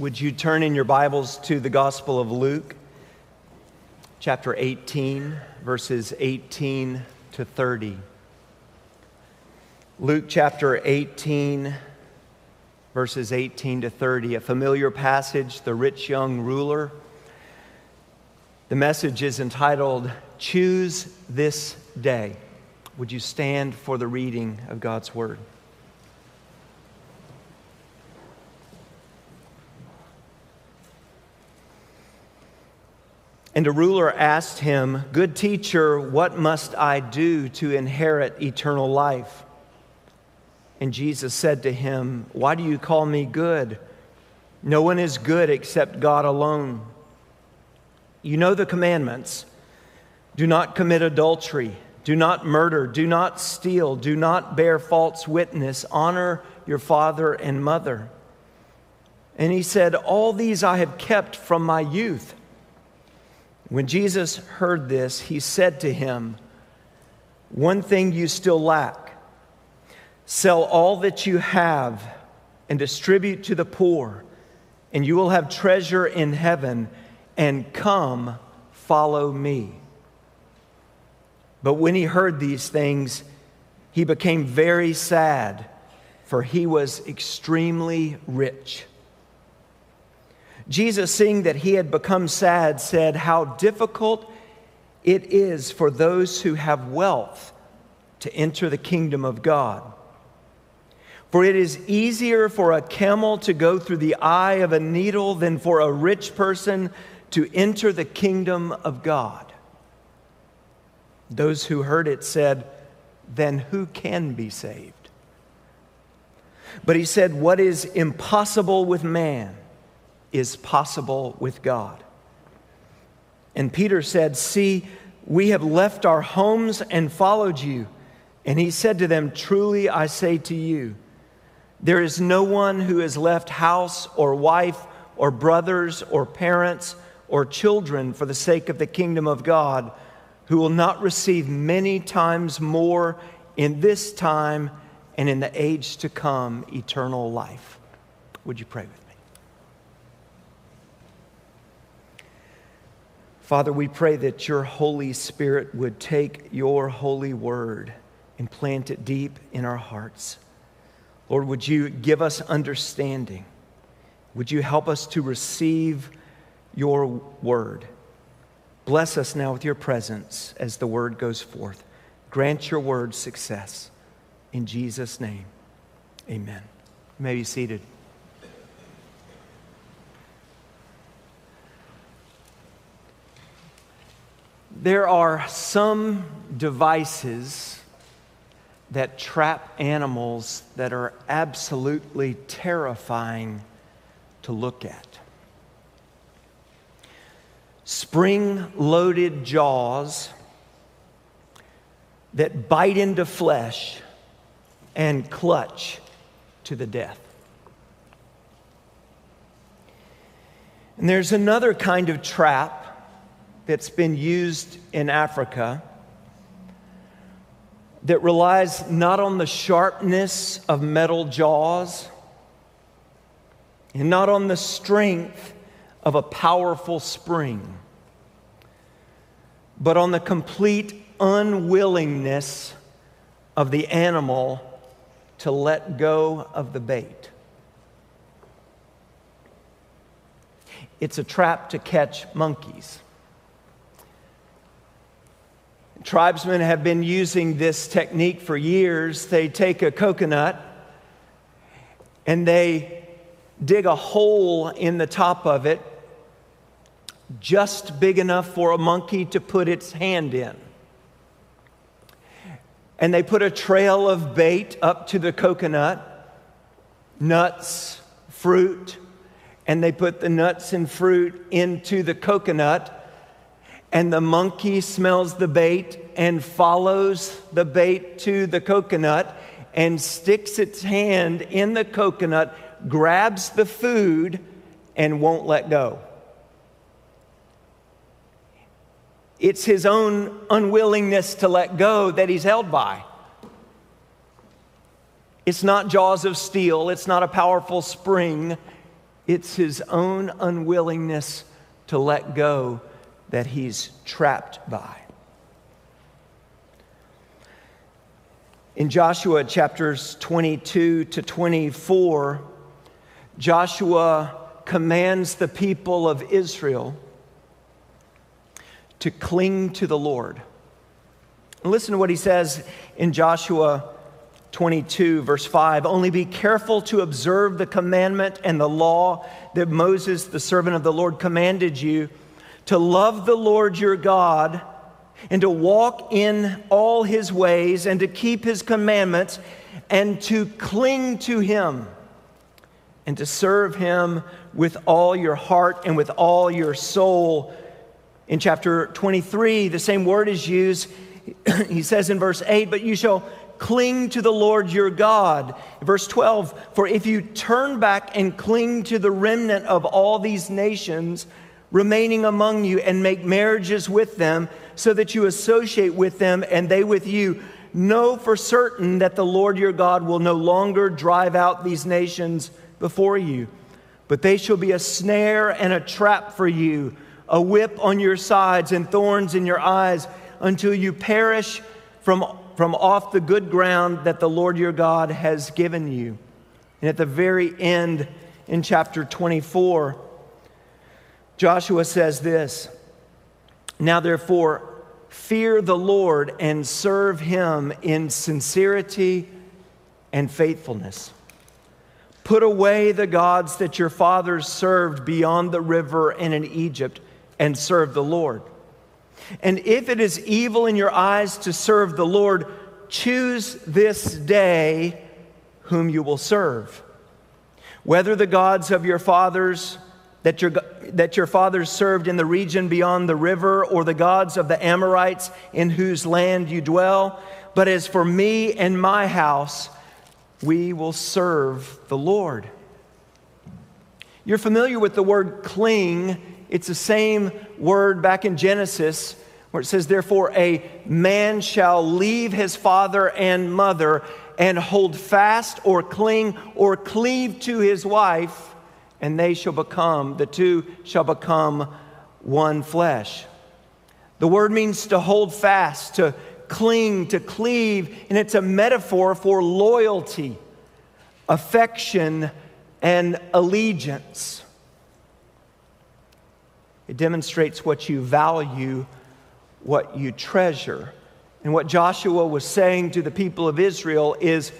Would you turn in your Bibles to the Gospel of Luke, chapter 18, verses 18 to 30? Luke chapter 18, verses 18 to 30, a familiar passage, the rich young ruler. The message is entitled, Choose This Day. Would you stand for the reading of God's Word? And a ruler asked him, Good teacher, what must I do to inherit eternal life? And Jesus said to him, Why do you call me good? No one is good except God alone. You know the commandments do not commit adultery, do not murder, do not steal, do not bear false witness, honor your father and mother. And he said, All these I have kept from my youth. When Jesus heard this, he said to him, One thing you still lack sell all that you have and distribute to the poor, and you will have treasure in heaven, and come follow me. But when he heard these things, he became very sad, for he was extremely rich. Jesus, seeing that he had become sad, said, How difficult it is for those who have wealth to enter the kingdom of God. For it is easier for a camel to go through the eye of a needle than for a rich person to enter the kingdom of God. Those who heard it said, Then who can be saved? But he said, What is impossible with man is possible with God. And Peter said, See, we have left our homes and followed you. And he said to them, Truly I say to you, there is no one who has left house or wife or brothers or parents or children for the sake of the kingdom of God who will not receive many times more in this time and in the age to come eternal life. Would you pray with me? Father, we pray that your Holy Spirit would take your holy word and plant it deep in our hearts. Lord, would you give us understanding? Would you help us to receive your word? Bless us now with your presence as the word goes forth. Grant your word success. In Jesus' name, amen. You may be seated. There are some devices that trap animals that are absolutely terrifying to look at. Spring loaded jaws that bite into flesh and clutch to the death. And there's another kind of trap that's been used in Africa that relies not on the sharpness of metal jaws and not on the strength of a powerful spring, but on the complete unwillingness of the animal to let go of the bait. It's a trap to catch monkeys. Tribesmen have been using this technique for years. They take a coconut and they dig a hole in the top of it just big enough for a monkey to put its hand in. And they put a trail of bait up to the coconut, nuts, fruit, and they put the nuts and fruit into the coconut and the monkey smells the bait and follows the bait to the coconut and sticks its hand in the coconut, grabs the food, and won't let go. It's his own unwillingness to let go that he's held by. It's not jaws of steel, it's not a powerful spring. It's his own unwillingness to let go that he's trapped by. In Joshua chapters 22 to 24, Joshua commands the people of Israel to cling to the Lord. Listen to what he says in Joshua 22, verse 5 Only be careful to observe the commandment and the law that Moses, the servant of the Lord, commanded you to love the Lord your God and to walk in all his ways and to keep his commandments and to cling to him and to serve him with all your heart and with all your soul. In chapter 23, the same word is used. he says in verse 8, But you shall cling to the Lord your God. Verse 12, For if you turn back and cling to the remnant of all these nations remaining among you and make marriages with them, so that you associate with them and they with you, know for certain that the Lord your God will no longer drive out these nations before you, but they shall be a snare and a trap for you, a whip on your sides and thorns in your eyes, until you perish from, from off the good ground that the Lord your God has given you. And at the very end, in chapter 24, Joshua says this Now therefore, fear the Lord and serve him in sincerity and faithfulness. Put away the gods that your fathers served beyond the river and in Egypt and serve the Lord. And if it is evil in your eyes to serve the Lord, choose this day whom you will serve. Whether the gods of your fathers that your, that your fathers served in the region beyond the river, or the gods of the Amorites in whose land you dwell, but as for me and my house, we will serve the Lord. You're familiar with the word cling. It's the same word back in Genesis where it says, Therefore, a man shall leave his father and mother and hold fast or cling or cleave to his wife, and they shall become, the two shall become one flesh. The word means to hold fast, to cling, to cleave, and it's a metaphor for loyalty, affection, and allegiance. It demonstrates what you value, what you treasure. And what Joshua was saying to the people of Israel is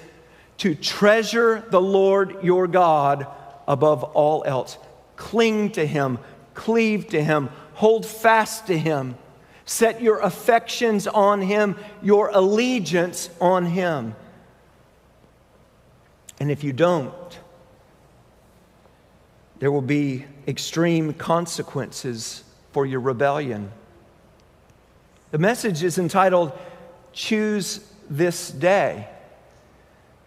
to treasure the Lord your God above all else. Cling to him, cleave to him, hold fast to him. Set your affections on Him, your allegiance on Him. And if you don't, there will be extreme consequences for your rebellion. The message is entitled Choose This Day,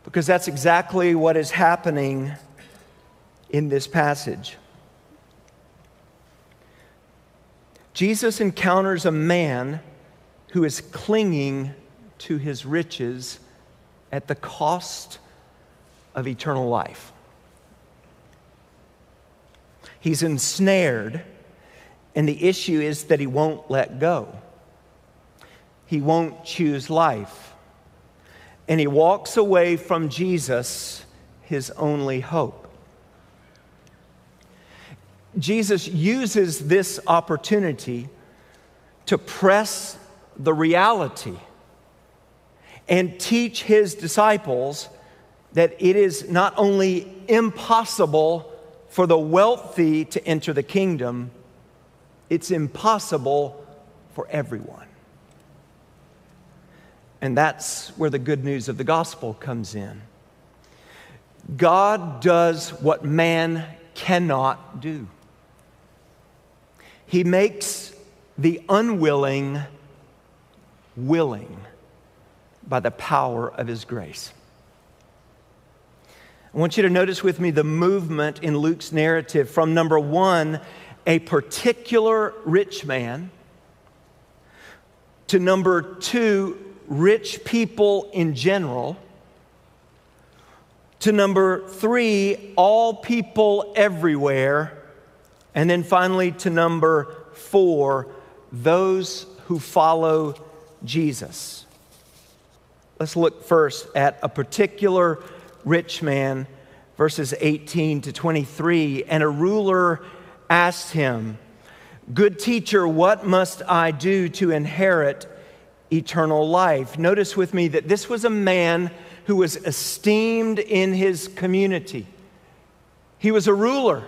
because that's exactly what is happening in this passage. Jesus encounters a man who is clinging to his riches at the cost of eternal life. He's ensnared, and the issue is that he won't let go. He won't choose life. And he walks away from Jesus, his only hope. Jesus uses this opportunity to press the reality and teach his disciples that it is not only impossible for the wealthy to enter the kingdom, it's impossible for everyone. And that's where the good news of the gospel comes in. God does what man cannot do. He makes the unwilling willing by the power of His grace. I want you to notice with me the movement in Luke's narrative from number one, a particular rich man, to number two, rich people in general, To number three, all people everywhere. And then finally, to number four, those who follow Jesus. Let's look first at a particular rich man, verses 18 to 23. And a ruler asked him, Good teacher, what must I do to inherit eternal life? Notice with me that this was a man who was esteemed in his community. He was a ruler,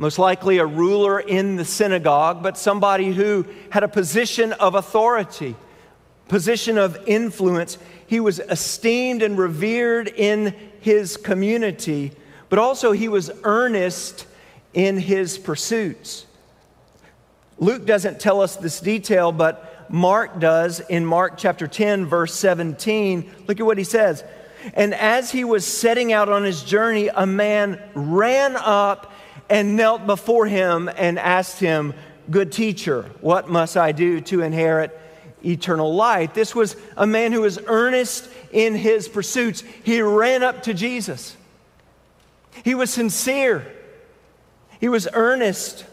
most likely a ruler in the synagogue, but somebody who had a position of authority, position of influence. He was esteemed and revered in his community, but also he was earnest in his pursuits. Luke doesn't tell us this detail, but Mark does in Mark chapter 10, verse 17. Look at what he says. And as he was setting out on his journey, a man ran up and knelt before him and asked him, Good teacher, what must I do to inherit eternal life? This was a man who was earnest in his pursuits. He ran up to Jesus. He was sincere. He was earnest.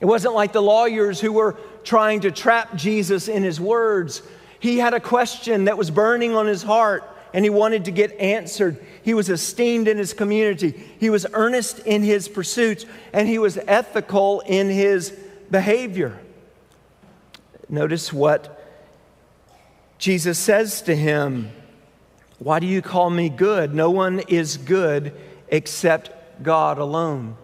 It wasn't like the lawyers who were trying to trap Jesus in his words. He had a question that was burning on his heart and he wanted to get answered. He was esteemed in his community. He was earnest in his pursuits and he was ethical in his behavior. Notice what Jesus says to him Why do you call me good? No one is good except God alone.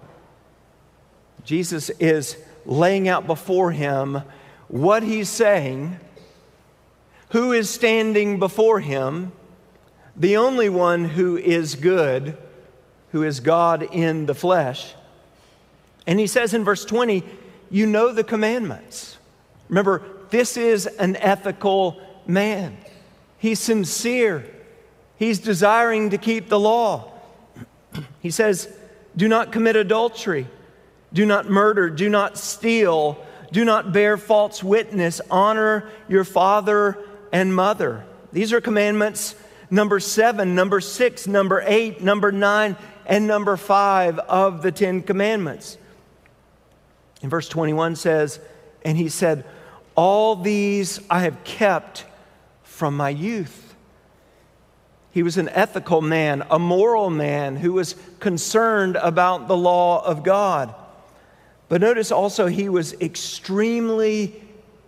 Jesus is laying out before him what he's saying, who is standing before him, the only one who is good, who is God in the flesh. And he says in verse 20, You know the commandments. Remember, this is an ethical man. He's sincere, he's desiring to keep the law. He says, Do not commit adultery. Do not murder. Do not steal. Do not bear false witness. Honor your father and mother. These are commandments number seven, number six, number eight, number nine, and number five of the Ten Commandments. In verse 21 says, And he said, All these I have kept from my youth. He was an ethical man, a moral man who was concerned about the law of God. But notice also, he was extremely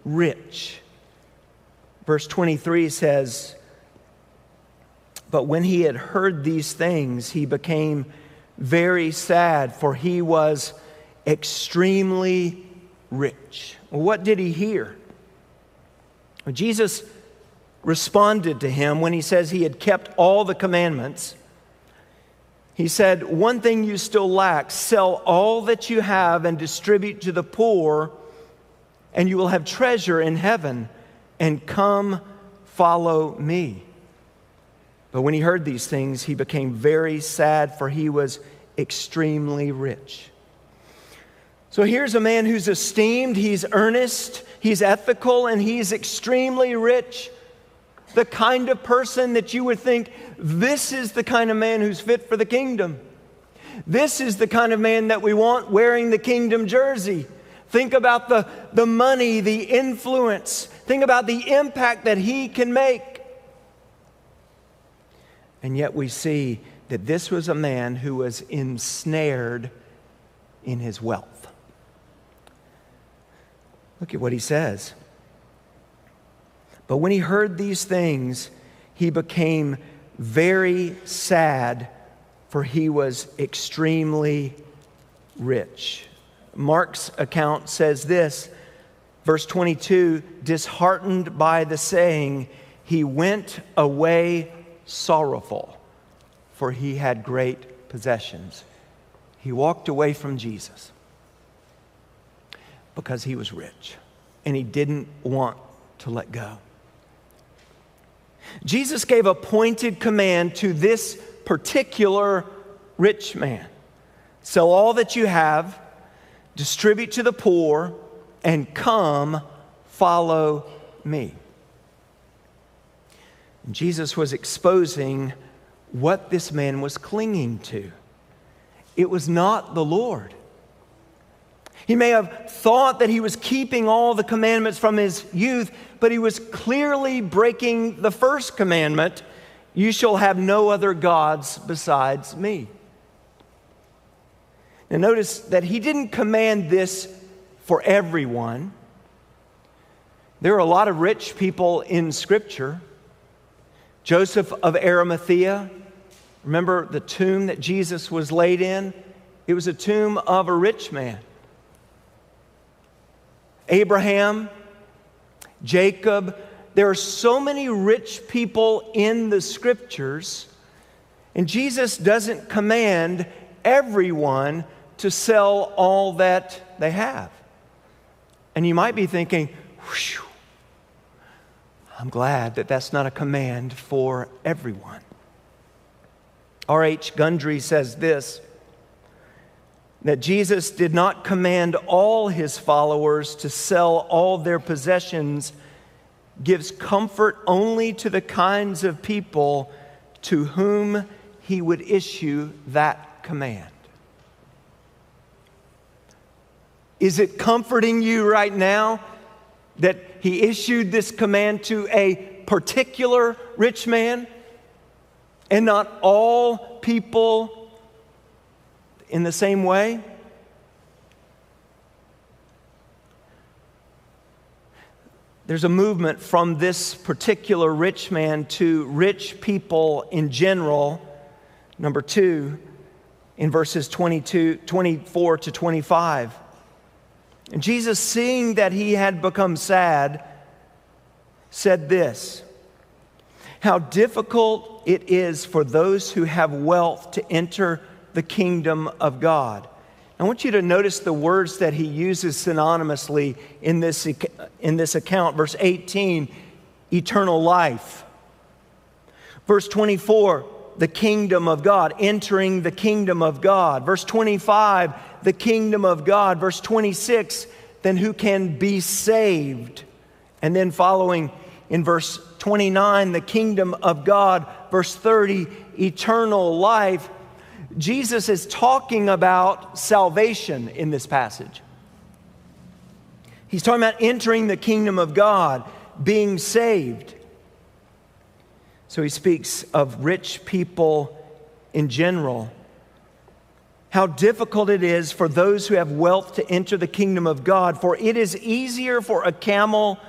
rich. Verse 23 says, But when he had heard these things, he became very sad, for he was extremely rich. What did he hear? Jesus responded to him when he says he had kept all the commandments. He said, One thing you still lack sell all that you have and distribute to the poor, and you will have treasure in heaven, and come follow me. But when he heard these things, he became very sad, for he was extremely rich. So here's a man who's esteemed, he's earnest, he's ethical, and he's extremely rich the kind of person that you would think this is the kind of man who's fit for the kingdom. This is the kind of man that we want wearing the kingdom jersey. Think about the, the money, the influence. Think about the impact that he can make. And yet we see that this was a man who was ensnared in his wealth. Look at what he says. But when he heard these things, he became very sad, for he was extremely rich. Mark's account says this, verse 22 disheartened by the saying, he went away sorrowful, for he had great possessions. He walked away from Jesus because he was rich and he didn't want to let go. Jesus gave a pointed command to this particular rich man sell all that you have, distribute to the poor, and come follow me. Jesus was exposing what this man was clinging to. It was not the Lord. He may have thought that he was keeping all the commandments from his youth, but he was clearly breaking the first commandment you shall have no other gods besides me. Now, notice that he didn't command this for everyone. There are a lot of rich people in Scripture. Joseph of Arimathea, remember the tomb that Jesus was laid in? It was a tomb of a rich man. Abraham, Jacob, there are so many rich people in the scriptures, and Jesus doesn't command everyone to sell all that they have. And you might be thinking, I'm glad that that's not a command for everyone. R.H. Gundry says this that Jesus did not command all his followers to sell all their possessions gives comfort only to the kinds of people to whom he would issue that command. Is it comforting you right now that he issued this command to a particular rich man and not all people in the same way? There's a movement from this particular rich man to rich people in general. Number two, in verses 22, 24 to 25. And Jesus, seeing that he had become sad, said this How difficult it is for those who have wealth to enter the kingdom of God. I want you to notice the words that he uses synonymously in this, in this account. Verse 18, eternal life. Verse 24, the kingdom of God, entering the kingdom of God. Verse 25, the kingdom of God. Verse 26, then who can be saved? And then following in verse 29, the kingdom of God. Verse 30, eternal life. Jesus is talking about salvation in this passage. He's talking about entering the kingdom of God, being saved. So he speaks of rich people in general how difficult it is for those who have wealth to enter the kingdom of God. For it is easier for a camel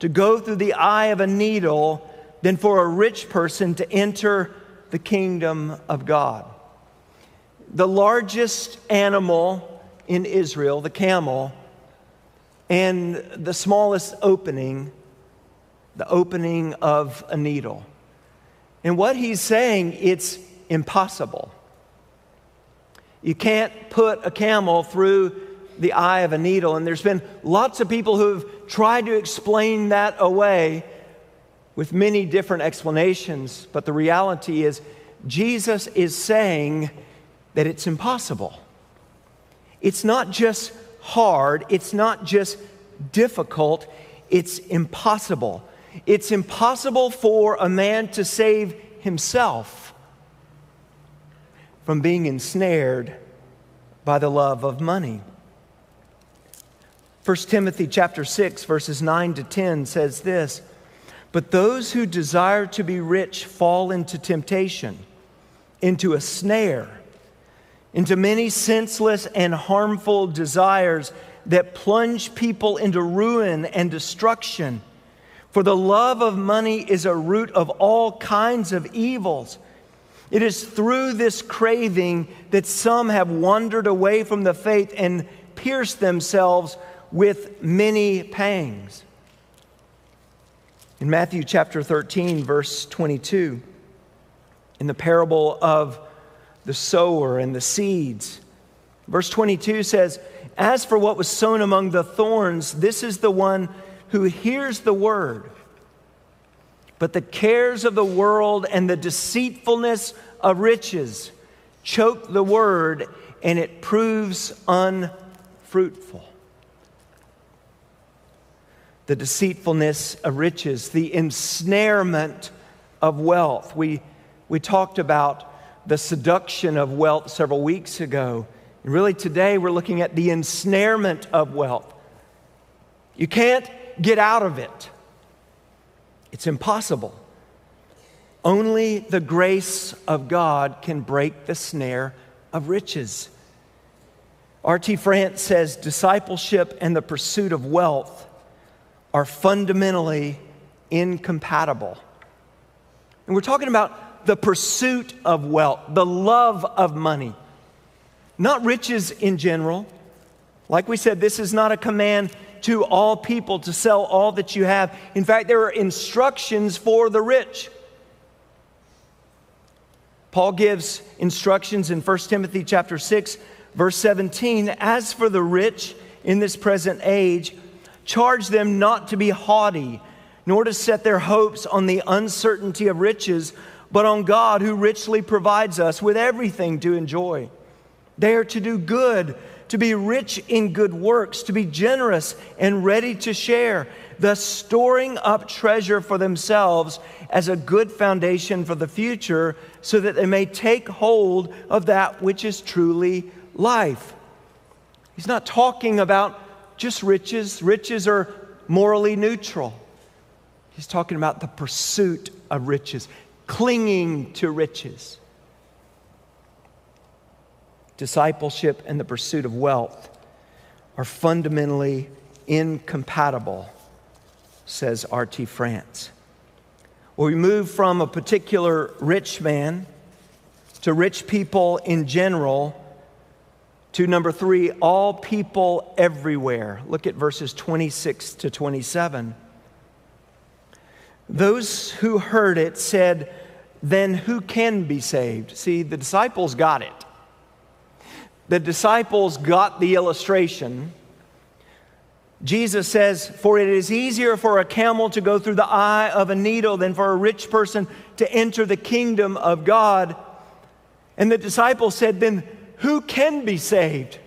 to go through the eye of a needle than for a rich person to enter the kingdom of God. The largest animal in Israel, the camel, and the smallest opening, the opening of a needle. And what he's saying, it's impossible. You can't put a camel through the eye of a needle. And there's been lots of people who've tried to explain that away with many different explanations. But the reality is, Jesus is saying that it's impossible. It's not just hard, it's not just difficult, it's impossible. It's impossible for a man to save himself from being ensnared by the love of money. 1 Timothy chapter 6 verses 9 to 10 says this, but those who desire to be rich fall into temptation, into a snare, into many senseless and harmful desires that plunge people into ruin and destruction. For the love of money is a root of all kinds of evils. It is through this craving that some have wandered away from the faith and pierced themselves with many pangs. In Matthew chapter 13, verse 22, in the parable of the sower and the seeds, verse 22 says, As for what was sown among the thorns, this is the one who hears the word but the cares of the world and the deceitfulness of riches choke the word, and it proves unfruitful. The deceitfulness of riches, the ensnarement of wealth. We We talked about the seduction of wealth several weeks ago. And really, today we're looking at the ensnarement of wealth. You can't get out of it, it's impossible. Only the grace of God can break the snare of riches. R.T. France says discipleship and the pursuit of wealth are fundamentally incompatible. And we're talking about the pursuit of wealth, the love of money, not riches in general. Like we said, this is not a command to all people to sell all that you have. In fact, there are instructions for the rich. Paul gives instructions in 1 Timothy chapter 6 verse 17, as for the rich in this present age, charge them not to be haughty, nor to set their hopes on the uncertainty of riches, but on God who richly provides us with everything to enjoy. They are to do good, to be rich in good works, to be generous and ready to share, thus storing up treasure for themselves as a good foundation for the future, so that they may take hold of that which is truly life. He's not talking about just riches, riches are morally neutral. He's talking about the pursuit of riches, clinging to riches. Discipleship and the pursuit of wealth are fundamentally incompatible, says R.T. France. We move from a particular rich man to rich people in general to number three, all people everywhere. Look at verses 26 to 27. Those who heard it said, Then who can be saved? See, the disciples got it. The disciples got the illustration. Jesus says, For it is easier for a camel to go through the eye of a needle than for a rich person to enter the kingdom of God. And the disciples said, Then who can be saved?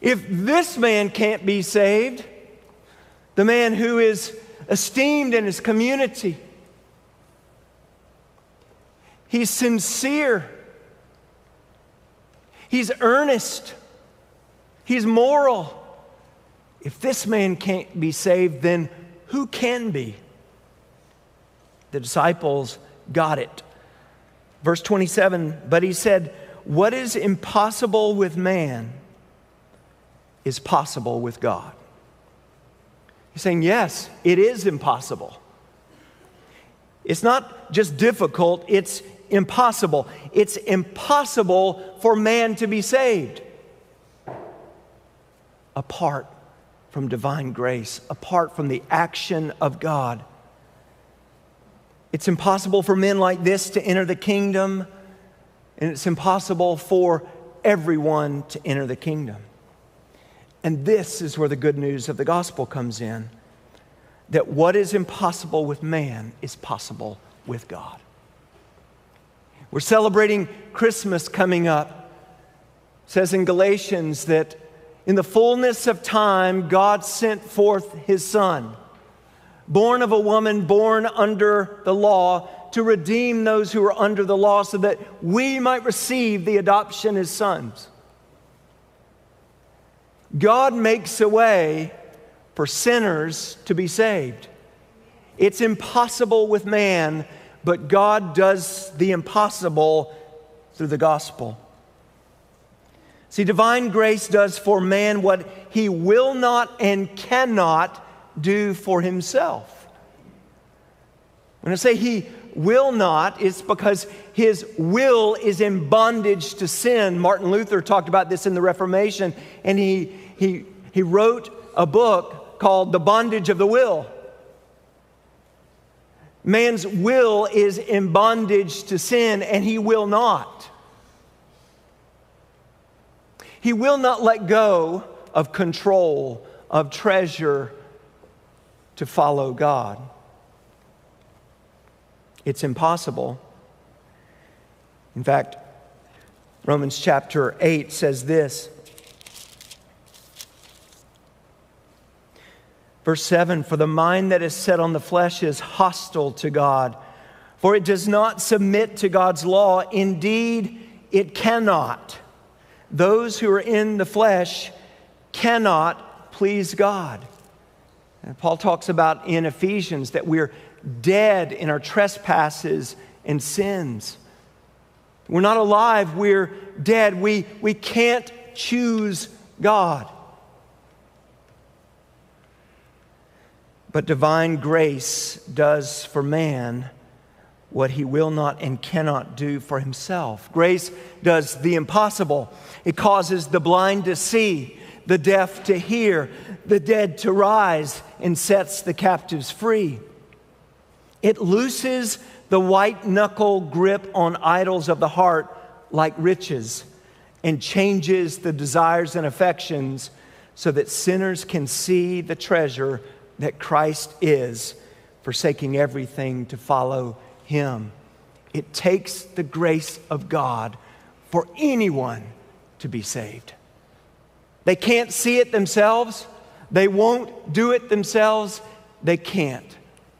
If this man can't be saved, the man who is esteemed in his community, he's sincere, he's earnest, he's moral. If this man can't be saved, then who can be? The disciples got it. Verse 27 But he said, what is impossible with man is possible with God. He's saying, yes, it is impossible. It's not just difficult, it's impossible. It's impossible for man to be saved apart from divine grace, apart from the action of God. It's impossible for men like this to enter the kingdom and it's impossible for everyone to enter the kingdom. And this is where the good news of the gospel comes in that what is impossible with man is possible with God. We're celebrating Christmas coming up. It says in Galatians that in the fullness of time, God sent forth his son, born of a woman born under the law to redeem those who are under the law so that we might receive the adoption as sons. God makes a way for sinners to be saved. It's impossible with man, but God does the impossible through the gospel. See, divine grace does for man what he will not and cannot do for himself. When I say he will not, it's because his will is in bondage to sin. Martin Luther talked about this in the Reformation, and he, he, he wrote a book called The Bondage of the Will. Man's will is in bondage to sin, and he will not. He will not let go of control, of treasure to follow God. It's impossible. In fact, Romans chapter 8 says this. Verse 7 For the mind that is set on the flesh is hostile to God, for it does not submit to God's law. Indeed, it cannot. Those who are in the flesh cannot please God. And Paul talks about in Ephesians that we're dead in our trespasses and sins. We're not alive, we're dead. We, we can't choose God. But divine grace does for man what he will not and cannot do for himself. Grace does the impossible. It causes the blind to see, the deaf to hear, the dead to rise, and sets the captives free. It looses the white knuckle grip on idols of the heart like riches and changes the desires and affections so that sinners can see the treasure that Christ is, forsaking everything to follow him. It takes the grace of God for anyone to be saved. They can't see it themselves, they won't do it themselves, they can't.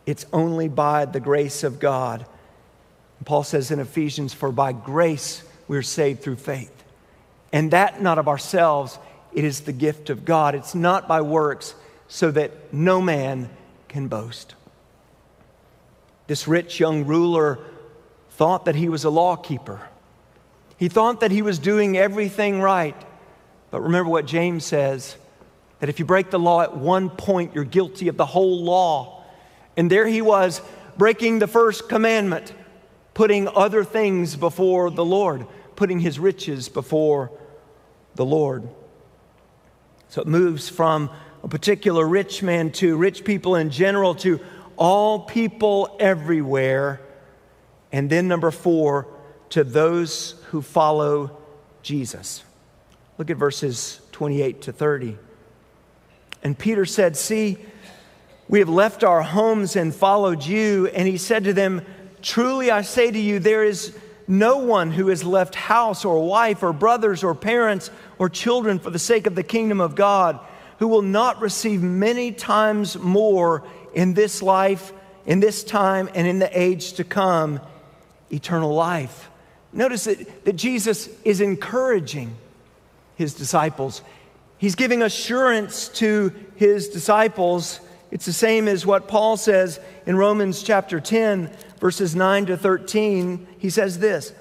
It's only by the grace of God. Paul says in Ephesians, For by grace we're saved through faith. And that not of ourselves, it is the gift of God. It's not by works, so that no man can boast. This rich young ruler thought that he was a law keeper. He thought that he was doing everything right. But remember what James says that if you break the law at one point, you're guilty of the whole law. And there he was, breaking the first commandment, putting other things before the Lord, putting his riches before the Lord. So it moves from a particular rich man to rich people in general to all people everywhere. And then, number four, to those who follow Jesus. Look at verses 28 to 30. And Peter said, See, we have left our homes and followed you. And he said to them, Truly I say to you, there is no one who has left house or wife or brothers or parents or children for the sake of the kingdom of God who will not receive many times more in this life, in this time, and in the age to come eternal life. Notice that, that Jesus is encouraging his disciples. He's giving assurance to his disciples it's the same as what Paul says in Romans chapter 10, verses 9 to 13. He says this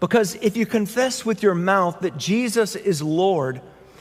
Because if you confess with your mouth that Jesus is Lord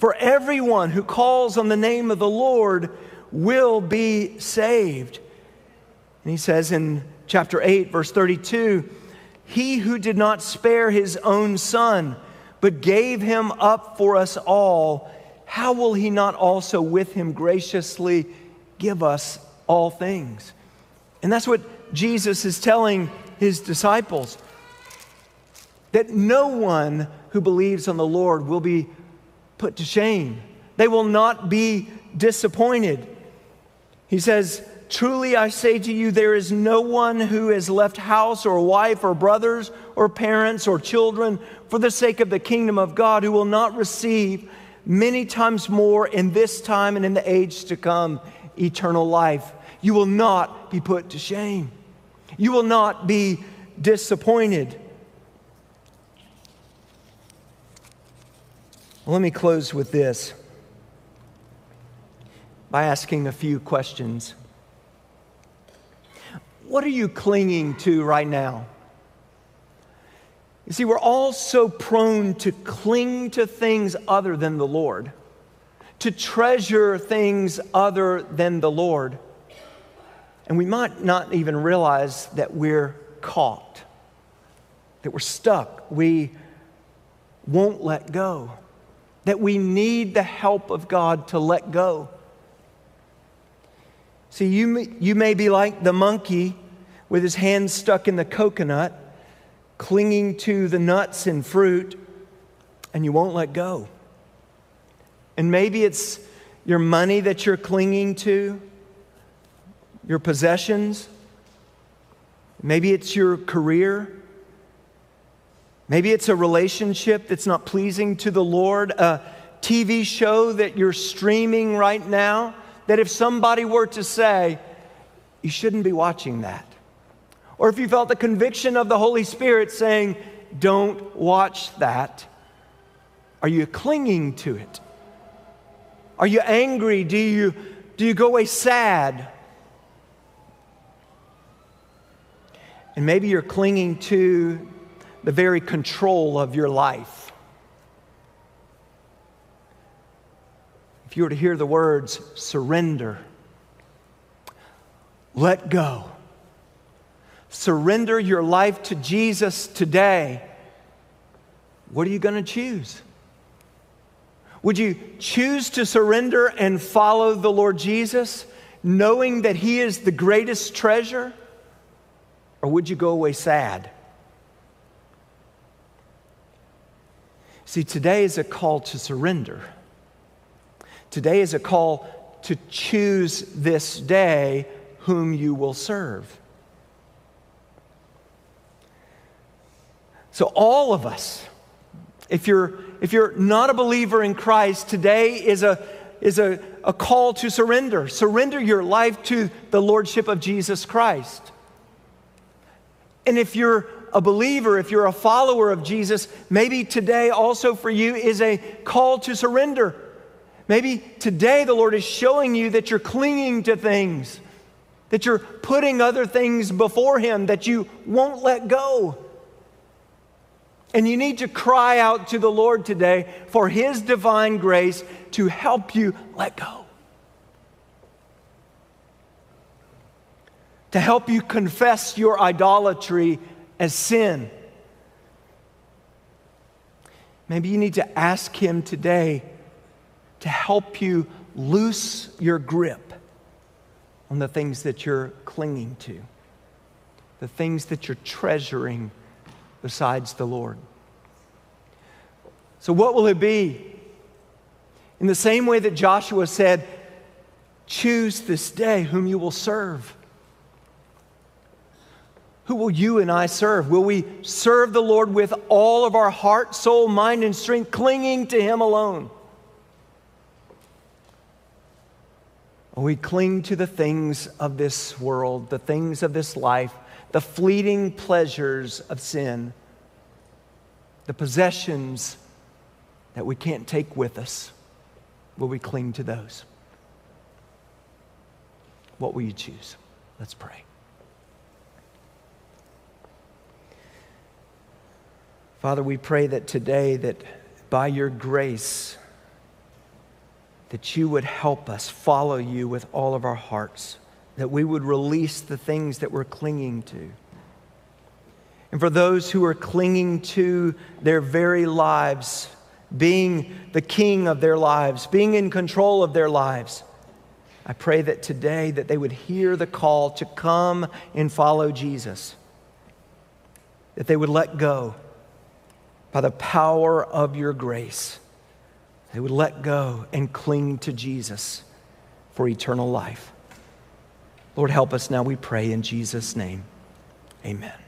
For everyone who calls on the name of the Lord will be saved. And he says in chapter 8, verse 32 He who did not spare his own son, but gave him up for us all, how will he not also with him graciously give us all things. And that's what Jesus is telling his disciples that no one who believes on the Lord will be put to shame. They will not be disappointed. He says, Truly I say to you, there is no one who has left house or wife or brothers or parents or children for the sake of the kingdom of God who will not receive many times more in this time and in the age to come eternal life. You will not be put to shame. You will not be disappointed. Let me close with this by asking a few questions. What are you clinging to right now? You see, we're all so prone to cling to things other than the Lord, to treasure things other than the Lord. And we might not even realize that we're caught, that we're stuck. We won't let go, that we need the help of God to let go. See, you may, you may be like the monkey with his hands stuck in the coconut, clinging to the nuts and fruit, and you won't let go. And maybe it's your money that you're clinging to, your possessions. Maybe it's your career. Maybe it's a relationship that's not pleasing to the Lord, a TV show that you're streaming right now. That if somebody were to say, you shouldn't be watching that. Or if you felt the conviction of the Holy Spirit saying, don't watch that, are you clinging to it? Are you angry? Do you, do you go away sad? And maybe you're clinging to the very control of your life. If you were to hear the words surrender, let go, surrender your life to Jesus today, what are you going to choose? Would you choose to surrender and follow the Lord Jesus, knowing that He is the greatest treasure? Or would you go away sad? See, today is a call to surrender. Today is a call to choose this day whom you will serve. So, all of us, if you're, if you're not a believer in Christ, today is, a, is a, a call to surrender. Surrender your life to the Lordship of Jesus Christ. And if you're a believer, if you're a follower of Jesus, maybe today also for you is a call to surrender. Maybe today the Lord is showing you that you're clinging to things, that you're putting other things before Him, that you won't let go. And you need to cry out to the Lord today for His divine grace to help you let go. To help you confess your idolatry as sin. Maybe you need to ask Him today to help you loose your grip on the things that you're clinging to, the things that you're treasuring besides the Lord. So, what will it be? In the same way that Joshua said, Choose this day whom you will serve. Who will you and I serve? Will we serve the Lord with all of our heart, soul, mind, and strength, clinging to Him alone? Or we cling to the things of this world, the things of this life, the fleeting pleasures of sin, the possessions that we can't take with us, will we cling to those? What will you choose? Let's pray. Father, we pray that today that by your grace that you would help us follow you with all of our hearts that we would release the things that we're clinging to. And for those who are clinging to their very lives, being the king of their lives, being in control of their lives, I pray that today that they would hear the call to come and follow Jesus. That they would let go by the power of your grace. They would let go and cling to Jesus for eternal life. Lord, help us now, we pray in Jesus' name. Amen.